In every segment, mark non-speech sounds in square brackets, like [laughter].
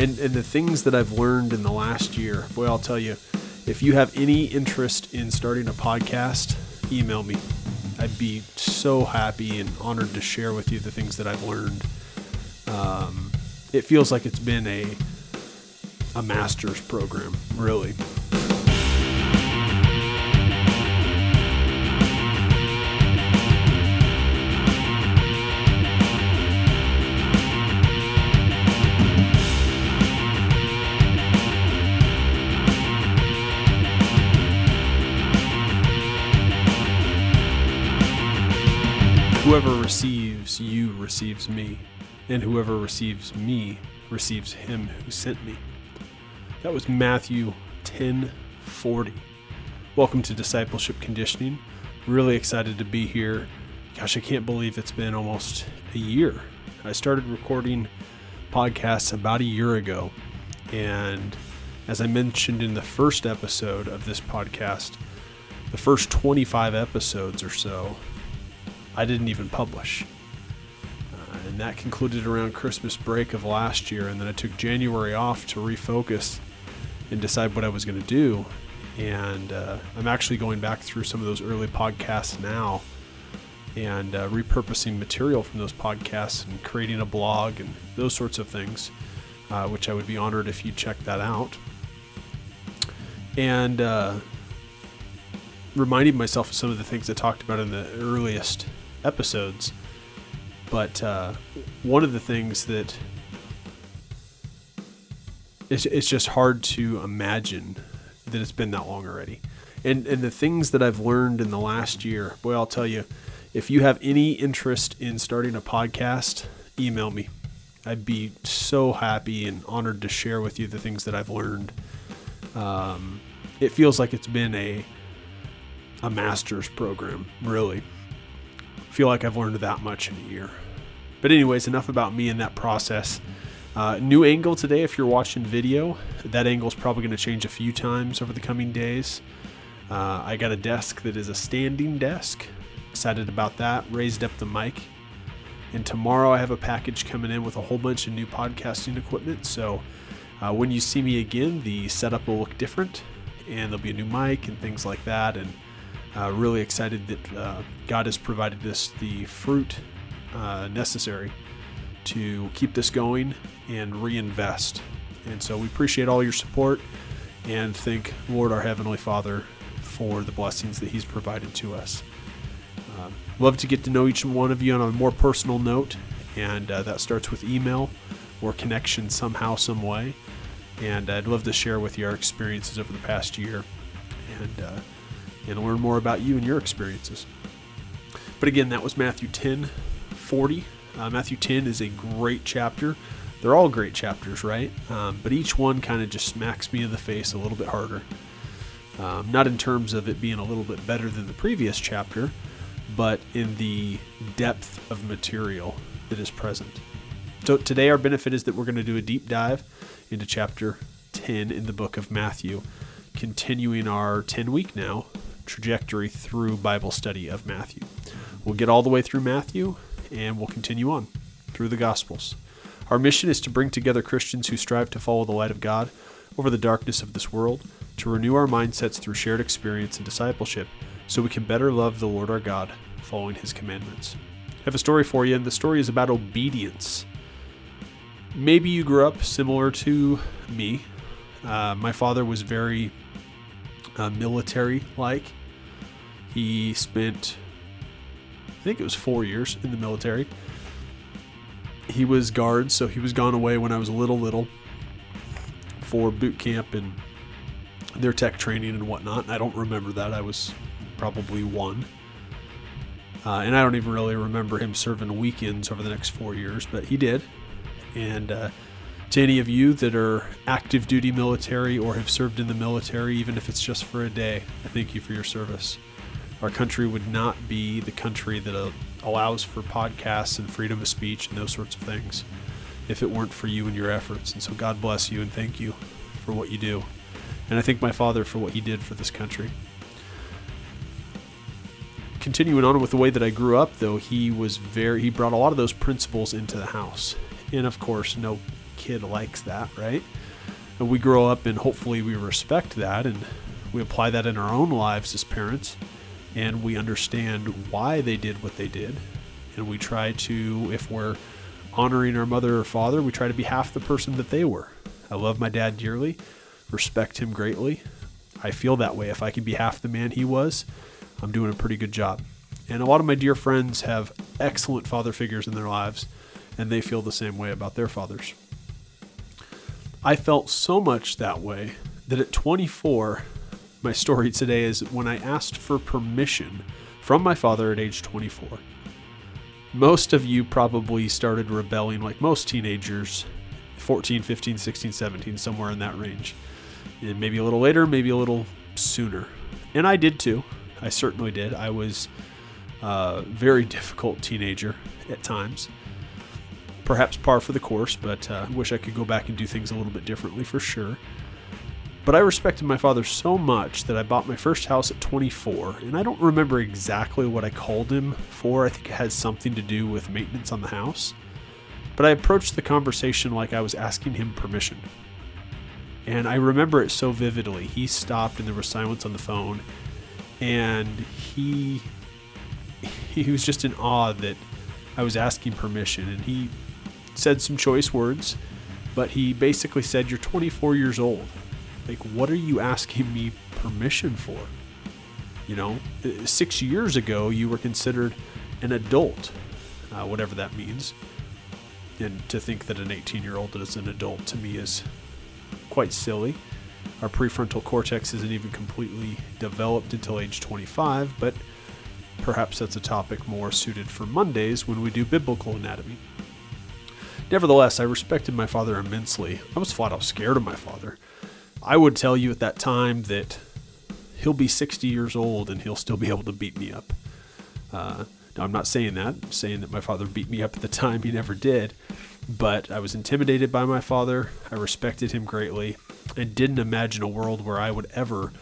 And, and the things that I've learned in the last year, boy, I'll tell you, if you have any interest in starting a podcast, email me. I'd be so happy and honored to share with you the things that I've learned. Um, it feels like it's been a a master's program, really. Receives me, and whoever receives me receives him who sent me. That was Matthew 10:40. Welcome to Discipleship Conditioning. Really excited to be here. Gosh, I can't believe it's been almost a year. I started recording podcasts about a year ago, and as I mentioned in the first episode of this podcast, the first 25 episodes or so I didn't even publish. And that concluded around Christmas break of last year. And then I took January off to refocus and decide what I was going to do. And uh, I'm actually going back through some of those early podcasts now and uh, repurposing material from those podcasts and creating a blog and those sorts of things, uh, which I would be honored if you check that out. And uh, reminding myself of some of the things I talked about in the earliest episodes. But uh, one of the things that it's, it's just hard to imagine that it's been that long already. And, and the things that I've learned in the last year, boy, I'll tell you, if you have any interest in starting a podcast, email me. I'd be so happy and honored to share with you the things that I've learned. Um, it feels like it's been a a master's program, really feel like I've learned that much in a year. But, anyways, enough about me and that process. Uh, new angle today, if you're watching video. That angle is probably going to change a few times over the coming days. Uh, I got a desk that is a standing desk. Excited about that. Raised up the mic. And tomorrow I have a package coming in with a whole bunch of new podcasting equipment. So uh, when you see me again, the setup will look different and there'll be a new mic and things like that. And uh, really excited that uh, God has provided us the fruit uh, necessary to keep this going and reinvest. And so we appreciate all your support and thank Lord our Heavenly Father for the blessings that He's provided to us. Uh, love to get to know each one of you on a more personal note, and uh, that starts with email or connection somehow, some way. And I'd love to share with you our experiences over the past year. And uh, and learn more about you and your experiences. But again, that was Matthew 10 40. Uh, Matthew 10 is a great chapter. They're all great chapters, right? Um, but each one kind of just smacks me in the face a little bit harder. Um, not in terms of it being a little bit better than the previous chapter, but in the depth of material that is present. So today, our benefit is that we're going to do a deep dive into chapter 10 in the book of Matthew, continuing our 10 week now trajectory through Bible study of Matthew. We'll get all the way through Matthew and we'll continue on through the Gospels. Our mission is to bring together Christians who strive to follow the light of God over the darkness of this world, to renew our mindsets through shared experience and discipleship, so we can better love the Lord our God, following His commandments. I have a story for you, and the story is about obedience. Maybe you grew up similar to me. Uh, my father was very uh, military like. He spent, I think it was four years in the military. He was guard, so he was gone away when I was a little little for boot camp and their tech training and whatnot. I don't remember that. I was probably one. Uh, and I don't even really remember him serving weekends over the next four years, but he did. And uh, to any of you that are active duty military or have served in the military, even if it's just for a day, I thank you for your service our country would not be the country that uh, allows for podcasts and freedom of speech and those sorts of things if it weren't for you and your efforts. And so God bless you and thank you for what you do. And I thank my father for what he did for this country. Continuing on with the way that I grew up, though, he was very, he brought a lot of those principles into the house. And of course, no kid likes that, right? And we grow up and hopefully we respect that and we apply that in our own lives as parents and we understand why they did what they did. And we try to, if we're honoring our mother or father, we try to be half the person that they were. I love my dad dearly, respect him greatly. I feel that way. If I can be half the man he was, I'm doing a pretty good job. And a lot of my dear friends have excellent father figures in their lives, and they feel the same way about their fathers. I felt so much that way that at 24, my story today is when I asked for permission from my father at age 24. Most of you probably started rebelling like most teenagers 14, 15, 16, 17, somewhere in that range. And maybe a little later, maybe a little sooner. And I did too. I certainly did. I was a very difficult teenager at times. Perhaps par for the course, but I uh, wish I could go back and do things a little bit differently for sure. But I respected my father so much that I bought my first house at 24, and I don't remember exactly what I called him for. I think it had something to do with maintenance on the house. But I approached the conversation like I was asking him permission. And I remember it so vividly. He stopped and there was silence on the phone, and he [laughs] he was just in awe that I was asking permission and he said some choice words, but he basically said you're 24 years old like, what are you asking me permission for? You know, six years ago, you were considered an adult, uh, whatever that means. And to think that an 18 year old is an adult to me is quite silly. Our prefrontal cortex isn't even completely developed until age 25, but perhaps that's a topic more suited for Mondays when we do biblical anatomy. Nevertheless, I respected my father immensely. I was flat out scared of my father. I would tell you at that time that he'll be 60 years old and he'll still be able to beat me up. Uh, now, I'm not saying that. I'm saying that my father beat me up at the time. He never did. But I was intimidated by my father. I respected him greatly and didn't imagine a world where I would ever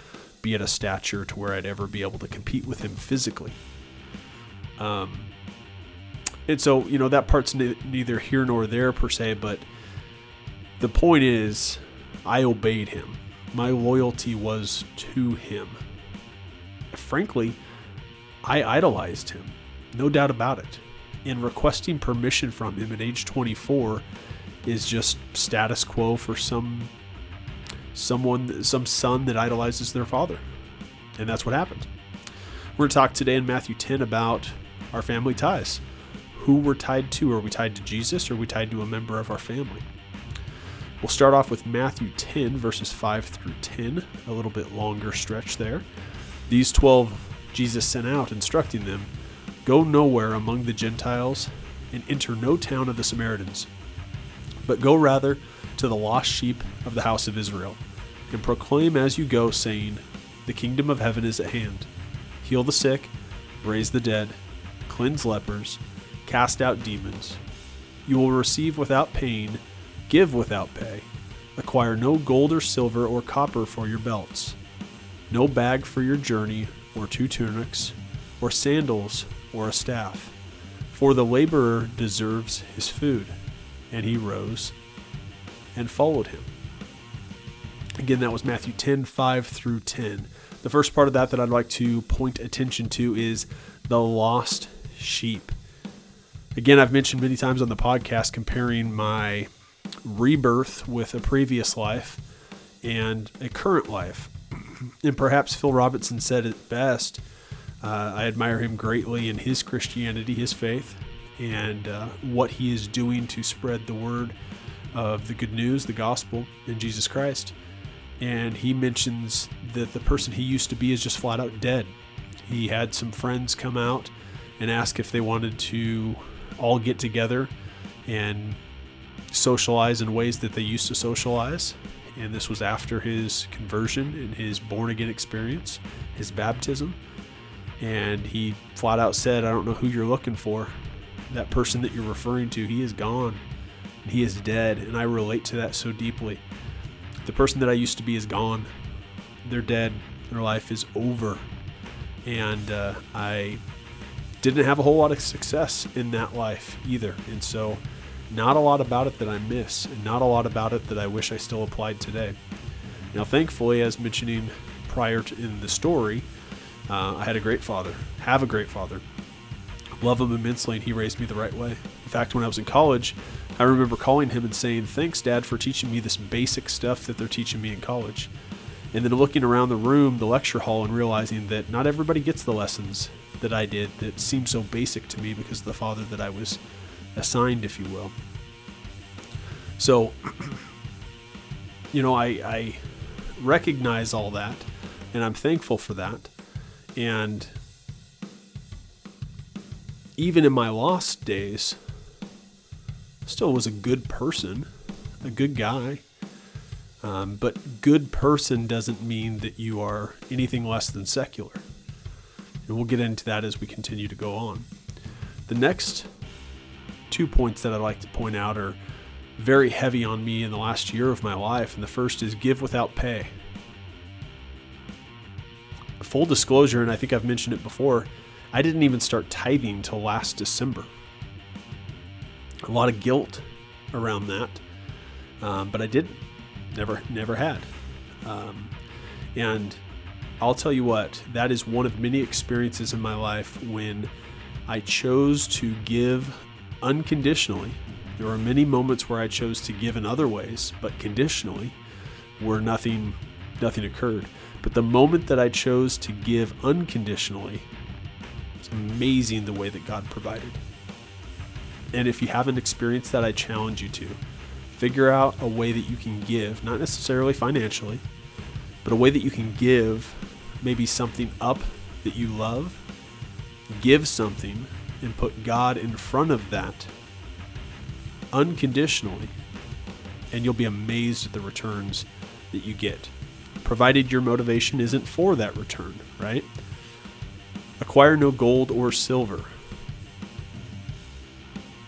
be at a stature to where I'd ever be able to compete with him physically. Um, and so, you know, that part's ne- neither here nor there per se, but the point is I obeyed him. My loyalty was to him. Frankly, I idolized him, no doubt about it. And requesting permission from him at age 24 is just status quo for some someone some son that idolizes their father. And that's what happened. We're going to talk today in Matthew 10 about our family ties. Who we're tied to. Are we tied to Jesus or are we tied to a member of our family? We'll start off with Matthew 10, verses 5 through 10, a little bit longer stretch there. These 12 Jesus sent out, instructing them Go nowhere among the Gentiles, and enter no town of the Samaritans, but go rather to the lost sheep of the house of Israel, and proclaim as you go, saying, The kingdom of heaven is at hand. Heal the sick, raise the dead, cleanse lepers, cast out demons. You will receive without pain Give without pay. Acquire no gold or silver or copper for your belts, no bag for your journey, or two tunics, or sandals, or a staff. For the laborer deserves his food. And he rose and followed him. Again, that was Matthew 10 5 through 10. The first part of that that I'd like to point attention to is the lost sheep. Again, I've mentioned many times on the podcast comparing my rebirth with a previous life and a current life. [clears throat] And perhaps Phil Robertson said it best. Uh, I admire him greatly in his Christianity, his faith, and uh, what he is doing to spread the word of the good news, the gospel in Jesus Christ. And he mentions that the person he used to be is just flat out dead. He had some friends come out and ask if they wanted to all get together and socialize in ways that they used to socialize. And this was after his conversion and his born again experience, his baptism. And he flat out said, I don't know who you're looking for. That person that you're referring to, he is gone. He is dead. And I relate to that so deeply. The person that I used to be is gone. They're dead. Their life is over. And uh, I didn't have a whole lot of success in that life either. And so Not a lot about it that I miss, and not a lot about it that I wish I still applied today. Now, thankfully, as mentioning prior to in the story, uh, I had a great father, have a great father. Love him immensely, and he raised me the right way. In fact, when I was in college, I remember calling him and saying, Thanks, Dad, for teaching me this basic stuff that they're teaching me in college. And then looking around the room, the lecture hall, and realizing that not everybody gets the lessons that I did that seemed so basic to me because of the father that I was assigned, if you will. So, [clears throat] you know, I, I recognize all that, and I'm thankful for that. And even in my lost days, still was a good person, a good guy. Um, but good person doesn't mean that you are anything less than secular. And we'll get into that as we continue to go on. The next two points that I'd like to point out are very heavy on me in the last year of my life. And the first is give without pay. Full disclosure, and I think I've mentioned it before, I didn't even start tithing till last December. A lot of guilt around that, um, but I didn't. Never, never had. Um, and I'll tell you what, that is one of many experiences in my life when I chose to give unconditionally. There were many moments where I chose to give in other ways, but conditionally, where nothing nothing occurred. But the moment that I chose to give unconditionally, it's amazing the way that God provided. And if you haven't experienced that, I challenge you to figure out a way that you can give, not necessarily financially, but a way that you can give maybe something up that you love, give something and put God in front of that unconditionally, and you'll be amazed at the returns that you get. Provided your motivation isn't for that return, right? Acquire no gold or silver.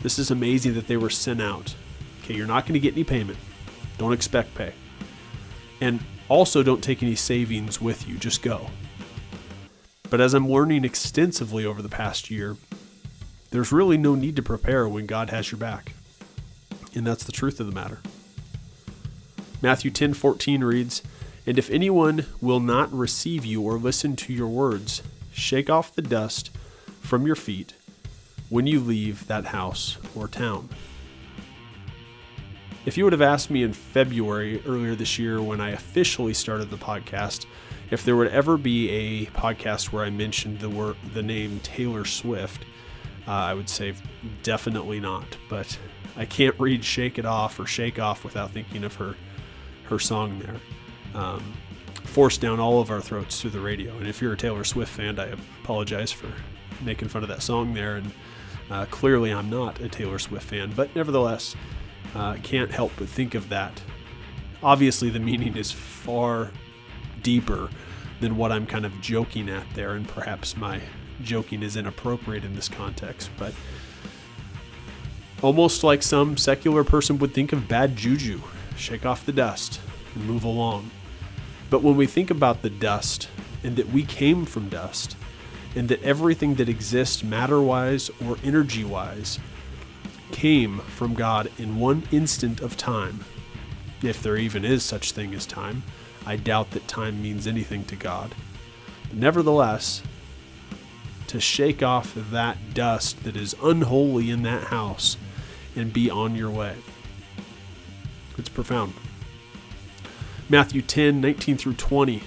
This is amazing that they were sent out. Okay, you're not going to get any payment. Don't expect pay. And also, don't take any savings with you, just go. But as I'm learning extensively over the past year, there's really no need to prepare when God has your back. And that's the truth of the matter. Matthew 10:14 reads, "And if anyone will not receive you or listen to your words, shake off the dust from your feet when you leave that house or town." If you would have asked me in February earlier this year when I officially started the podcast, if there would ever be a podcast where I mentioned the word the name Taylor Swift, uh, I would say definitely not. But I can't read "Shake It Off" or "Shake Off" without thinking of her her song there. Um, forced down all of our throats through the radio. And if you're a Taylor Swift fan, I apologize for making fun of that song there. And uh, clearly, I'm not a Taylor Swift fan, but nevertheless, uh, can't help but think of that. Obviously, the meaning is far deeper than what I'm kind of joking at there, and perhaps my joking is inappropriate in this context, but almost like some secular person would think of bad juju shake off the dust and move along. But when we think about the dust and that we came from dust, and that everything that exists matter wise or energy wise came from God in one instant of time. If there even is such thing as time, I doubt that time means anything to God. Nevertheless, to shake off that dust that is unholy in that house and be on your way. It's profound. Matthew 10 19 through 20.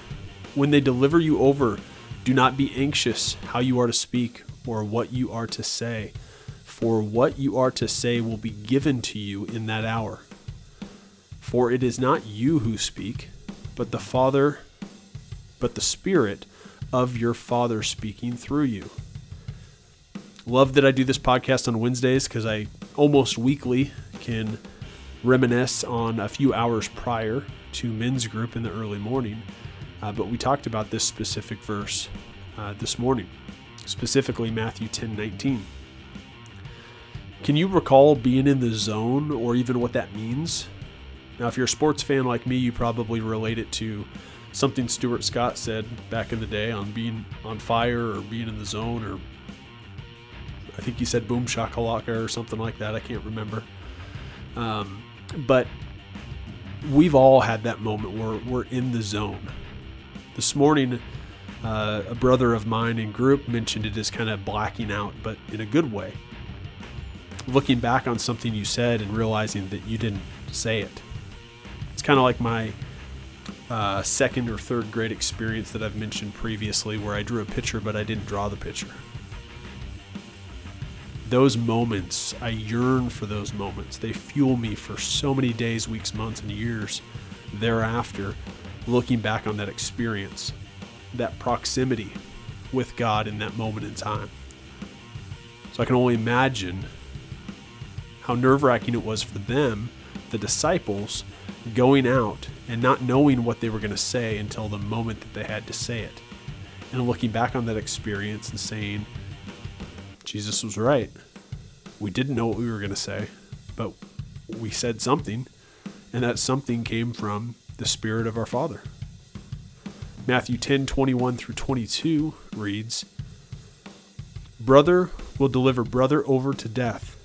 When they deliver you over, do not be anxious how you are to speak or what you are to say for what you are to say will be given to you in that hour. For it is not you who speak, but the Father, but the Spirit of your Father speaking through you. Love that I do this podcast on Wednesdays because I almost weekly can reminisce on a few hours prior to men's group in the early morning. Uh, but we talked about this specific verse uh, this morning, specifically Matthew 10 19. Can you recall being in the zone or even what that means? Now, if you're a sports fan like me, you probably relate it to something Stuart Scott said back in the day on being on fire or being in the zone, or I think he said boom shakalaka or something like that. I can't remember. Um, but we've all had that moment where we're in the zone. This morning, uh, a brother of mine in group mentioned it as kind of blacking out, but in a good way. Looking back on something you said and realizing that you didn't say it. It's kind of like my uh, second or third grade experience that I've mentioned previously, where I drew a picture but I didn't draw the picture. Those moments, I yearn for those moments. They fuel me for so many days, weeks, months, and years thereafter, looking back on that experience, that proximity with God in that moment in time. So I can only imagine how nerve wracking it was for them, the disciples, going out and not knowing what they were going to say until the moment that they had to say it. And looking back on that experience and saying, Jesus was right. We didn't know what we were going to say, but we said something, and that something came from the Spirit of our Father. Matthew 10 21 through 22 reads, Brother will deliver brother over to death,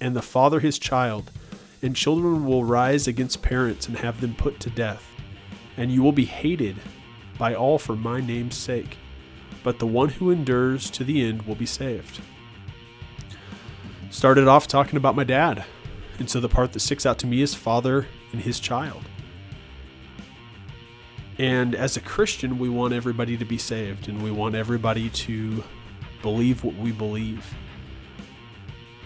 and the father his child and children will rise against parents and have them put to death. And you will be hated by all for my name's sake, but the one who endures to the end will be saved. Started off talking about my dad, and so the part that sticks out to me is father and his child. And as a Christian, we want everybody to be saved, and we want everybody to believe what we believe.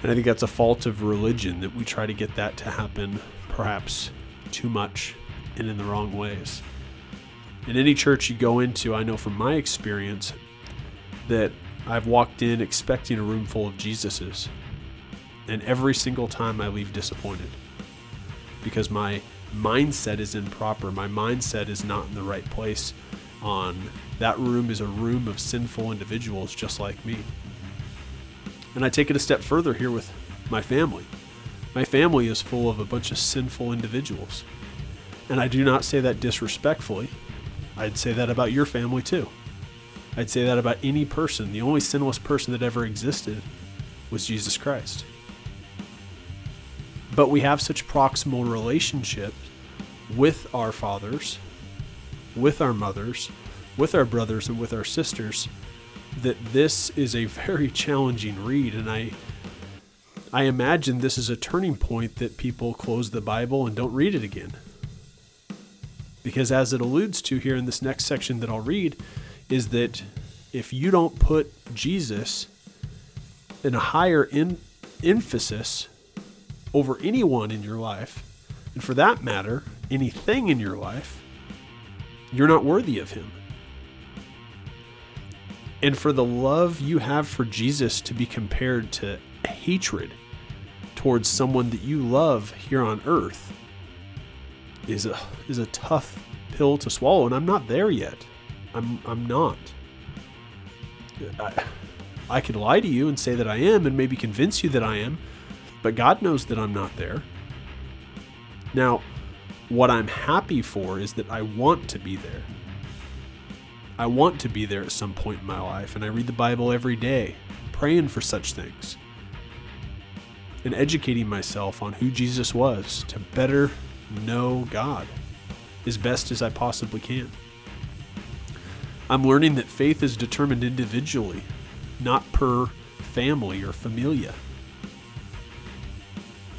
And I think that's a fault of religion that we try to get that to happen perhaps too much and in the wrong ways. In any church you go into, I know from my experience that I've walked in expecting a room full of Jesuses. And every single time I leave disappointed because my mindset is improper. My mindset is not in the right place on that room is a room of sinful individuals just like me. And I take it a step further here with my family. My family is full of a bunch of sinful individuals. And I do not say that disrespectfully. I'd say that about your family too. I'd say that about any person. The only sinless person that ever existed was Jesus Christ. But we have such proximal relationships with our fathers, with our mothers, with our brothers, and with our sisters that this is a very [laughs] challenging read, and I I imagine this is a turning point that people close the Bible and don't read it again. Because as it alludes to here in this next section that I'll read, is that if you don't put Jesus in a higher in, emphasis over anyone in your life, and for that matter, anything in your life, you're not worthy of him and for the love you have for Jesus to be compared to hatred towards someone that you love here on earth is a is a tough pill to swallow and I'm not there yet. I'm I'm not. I, I could lie to you and say that I am and maybe convince you that I am, but God knows that I'm not there. Now, what I'm happy for is that I want to be there. I want to be there at some point in my life, and I read the Bible every day, praying for such things, and educating myself on who Jesus was to better know God as best as I possibly can. I'm learning that faith is determined individually, not per family or familia.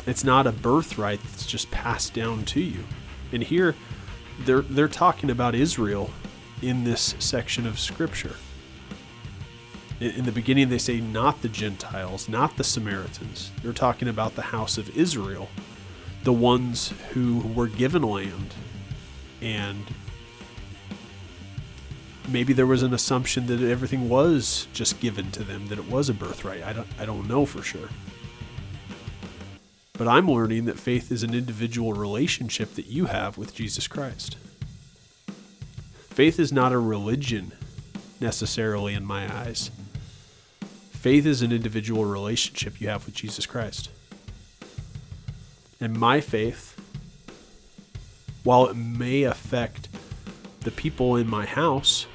It's not a birthright that's just passed down to you. And here, they're, they're talking about Israel in this section of Scripture. In the beginning, they say not the Gentiles, not the Samaritans. They're talking about the house of Israel, the ones who were given land. And maybe there was an assumption that everything was just given to them, that it was a birthright. I don't, I don't know for sure. But I'm learning that faith is an individual relationship that you have with Jesus Christ. Faith is not a religion necessarily in my eyes. Faith is an individual relationship you have with Jesus Christ. And my faith, while it may affect the people in my house,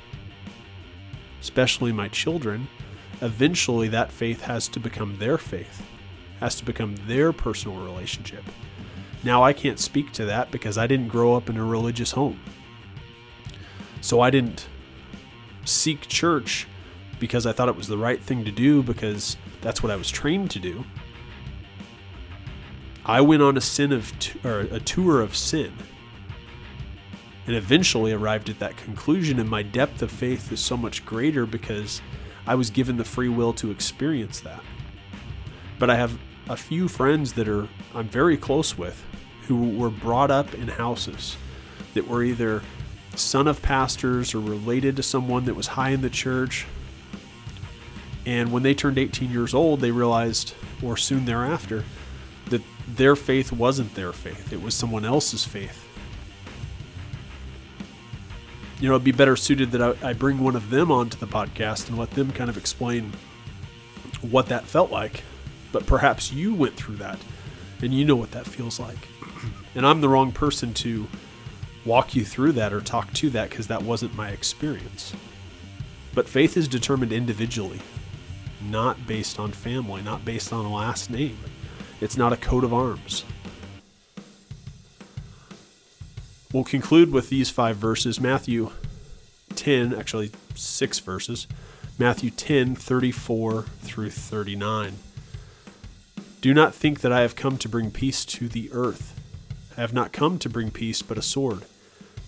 especially my children, eventually that faith has to become their faith, has to become their personal relationship. Now I can't speak to that because I didn't grow up in a religious home. So I didn't seek church because I thought it was the right thing to do because that's what I was trained to do. I went on a sin of or a tour of sin and eventually arrived at that conclusion and my depth of faith is so much greater because I was given the free will to experience that. But I have a few friends that are I'm very close with who were brought up in houses that were either son of pastors or related to someone that was high in the church. And when they turned 18 years old, they realized, or soon thereafter, that their faith wasn't their faith, it was someone else's faith. You know, it'd be better suited that I, I bring one of them onto the podcast and let them kind of explain what that felt like. But perhaps you went through that and you know what that feels like. And I'm the wrong person to walk you through that or talk to that because that wasn't my experience. But faith is determined individually, not based on family, not based on a last name. It's not a coat of arms. We'll conclude with these five verses Matthew 10, actually six verses. Matthew 10, 34 through 39. Do not think that I have come to bring peace to the earth. I have not come to bring peace, but a sword.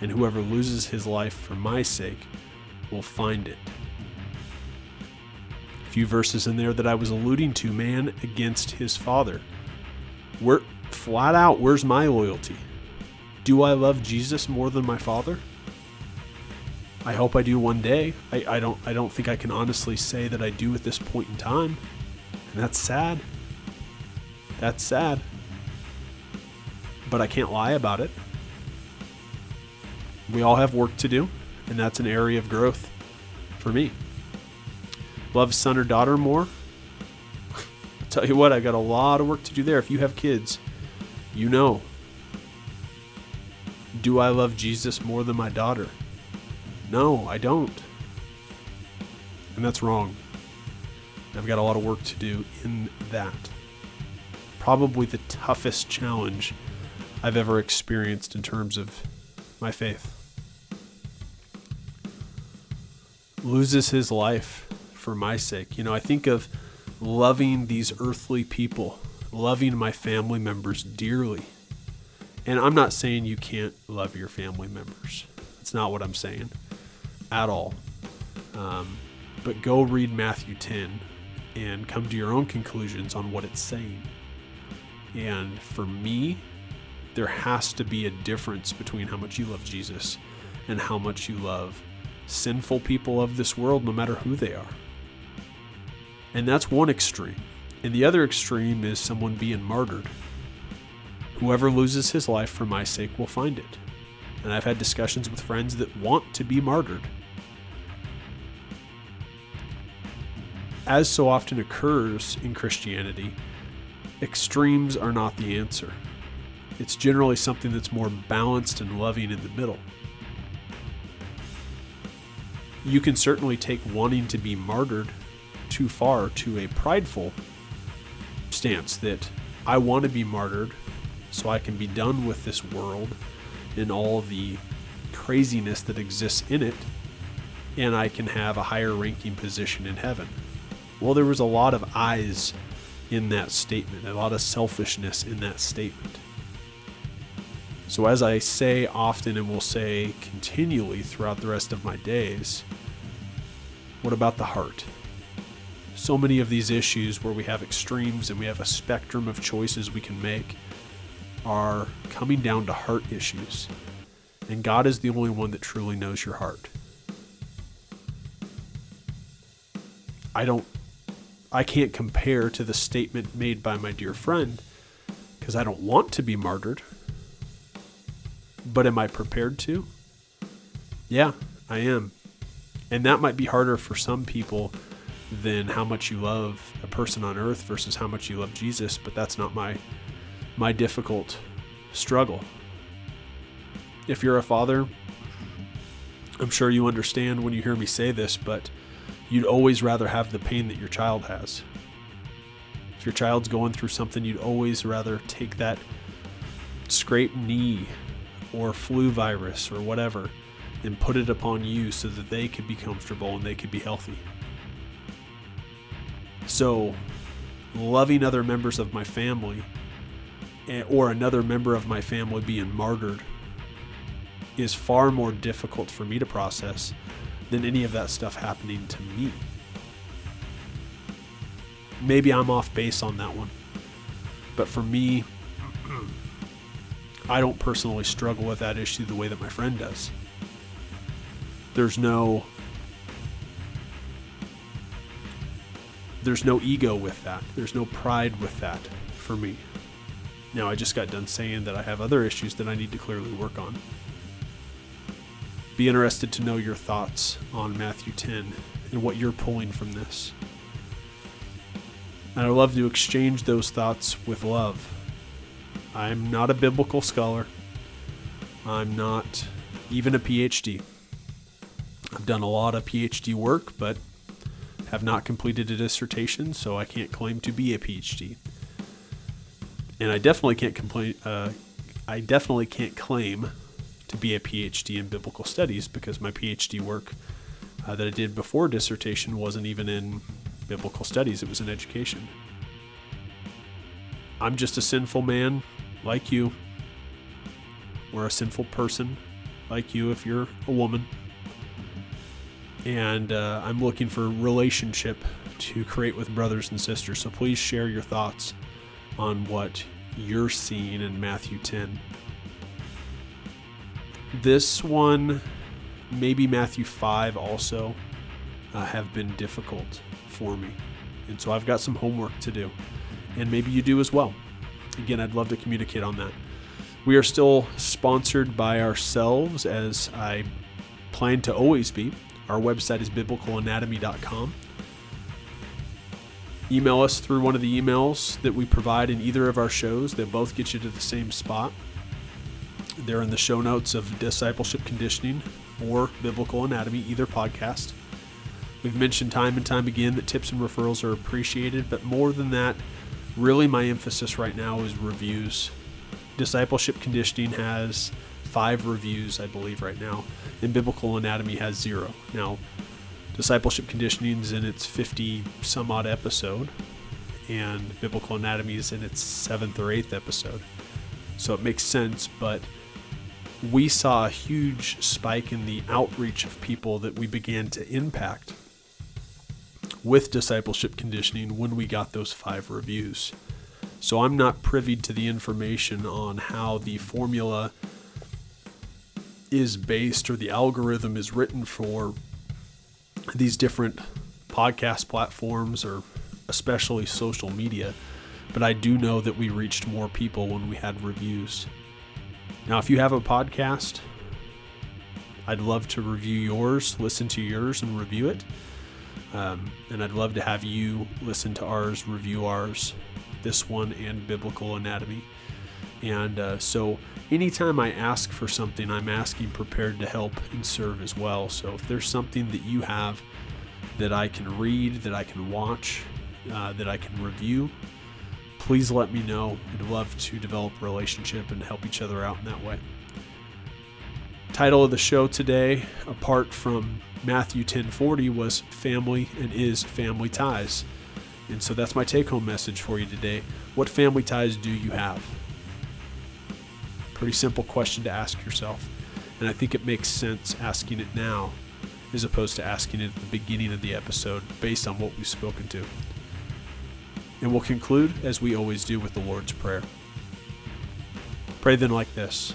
and whoever loses his life for my sake will find it. A few verses in there that I was alluding to man against his father. Where, flat out, where's my loyalty? Do I love Jesus more than my father? I hope I do one day. I, I don't I don't think I can honestly say that I do at this point in time. And that's sad. That's sad. But I can't lie about it we all have work to do, and that's an area of growth for me. Love son or daughter more? I'll [laughs] tell you what, I got a lot of work to do there. If you have kids, you know. Do I love Jesus more than my daughter? No, I don't. And that's wrong. I've got a lot of work to do in that. Probably the toughest challenge I've ever experienced in terms of my faith. loses his life for my sake. You know, I think of loving these earthly people, loving my family members dearly. And I'm not saying you can't love your family members. That's not what I'm saying at all. Um, but go read Matthew 10 and come to your own conclusions on what it's saying. And for me, there has to be a difference between how much you love Jesus and how much you love sinful people of this world, no matter who they are. And that's one extreme. And the other extreme is someone being martyred. Whoever loses his life for my sake will find it. And I've had discussions with friends that want to be martyred. As so often occurs in Christianity, extremes are not the answer. It's generally something that's more balanced and loving in the middle you can certainly take wanting to be martyred too far to a prideful stance that I want to be martyred so I can be done with this world and all the craziness that exists in it, and I can have a higher ranking position in heaven. Well, there was a lot of eyes in that statement, a lot of selfishness in that statement. So, as I say often and will say continually throughout the rest of my days, what about the heart? So many of these issues where we have extremes and we have a spectrum of choices we can make are coming down to heart issues. And God is the only one that truly knows your heart. I don't I can't compare to the statement made by my dear friend because I don't want to be martyred. But am I prepared to? Yeah, I am. And that might be harder for some people than how much you love a person on earth versus how much you love Jesus, but that's not my my difficult struggle. If you're a father, I'm sure you understand when you hear me say this, but you'd always rather have the pain that your child has. If your child's going through something, you'd always rather take that scraped knee or flu virus or whatever and put it upon you so that they could be comfortable and they could be healthy. So, loving other members of my family eh, or another member of my family being martyred is far more difficult for me to process than any of that stuff happening to me. Maybe I'm off base on that one. But for me, I don't personally struggle with that issue the way that my friend does. There's no there's no ego with that. There's no pride with that for me. Now I just got done saying that I have other issues that I need to clearly work on. Be interested to know your thoughts on Matthew 10 and what you're pulling from this. And I'd love to exchange those thoughts with love. I'm not a biblical scholar. I'm not even a PhD. I've done a lot of PhD work, but have not completed a dissertation, so I can't claim to be a PhD. And I definitely can't complain. Uh, I definitely can't claim to be a PhD in biblical studies because my PhD work uh, that I did before dissertation wasn't even in biblical studies, it was in education. I'm just a sinful man like you, or a sinful person like you if you're a woman. And uh, I'm looking for relationship to create with brothers and sisters. So please share your thoughts on what you're seeing in Matthew 10 this one, maybe Matthew 5 also, uh, have been difficult for me. And so I've got some homework to do. And maybe you do as well. Again, I'd love to communicate on that. We are still sponsored by ourselves, as I plan to always be. Our website is biblicalanatomy.com. Email us through one of the emails that we provide in either of our shows. They'll both get you to the same spot. They're in the show notes of Discipleship Conditioning or Biblical Anatomy, either podcast. We've mentioned time and time again that tips and referrals are appreciated, but more than that, really my emphasis right now is reviews. Discipleship Conditioning has five reviews, I believe, right now, and Biblical Anatomy has zero. Now, Discipleship Conditioning is in its 50 some odd episode, and Biblical Anatomy is in its seventh or eighth episode. So it makes sense, but we saw a huge spike in the outreach of people that we began to impact with discipleship conditioning when we got those five reviews. So I'm not privy to the information on how the formula is based or the algorithm is written for these different podcast platforms or especially social media. But I do know that we reached more people when we had reviews. Now, if you have a podcast, I'd love to review yours, listen to yours, and review it. Um, and I'd love to have you listen to ours, review ours, this one, and Biblical Anatomy. And uh, so, anytime I ask for something, I'm asking prepared to help and serve as well. So, if there's something that you have that I can read, that I can watch, uh, that I can review, please let me know. I'd love to develop a relationship and help each other out in that way. Title of the show today, apart from Matthew 10:40, was family and is family ties. And so that's my take-home message for you today. What family ties do you have? Pretty simple question to ask yourself. And I think it makes sense asking it now as opposed to asking it at the beginning of the episode based on what we've spoken to. And we'll conclude, as we always do, with the Lord's Prayer. Pray then like this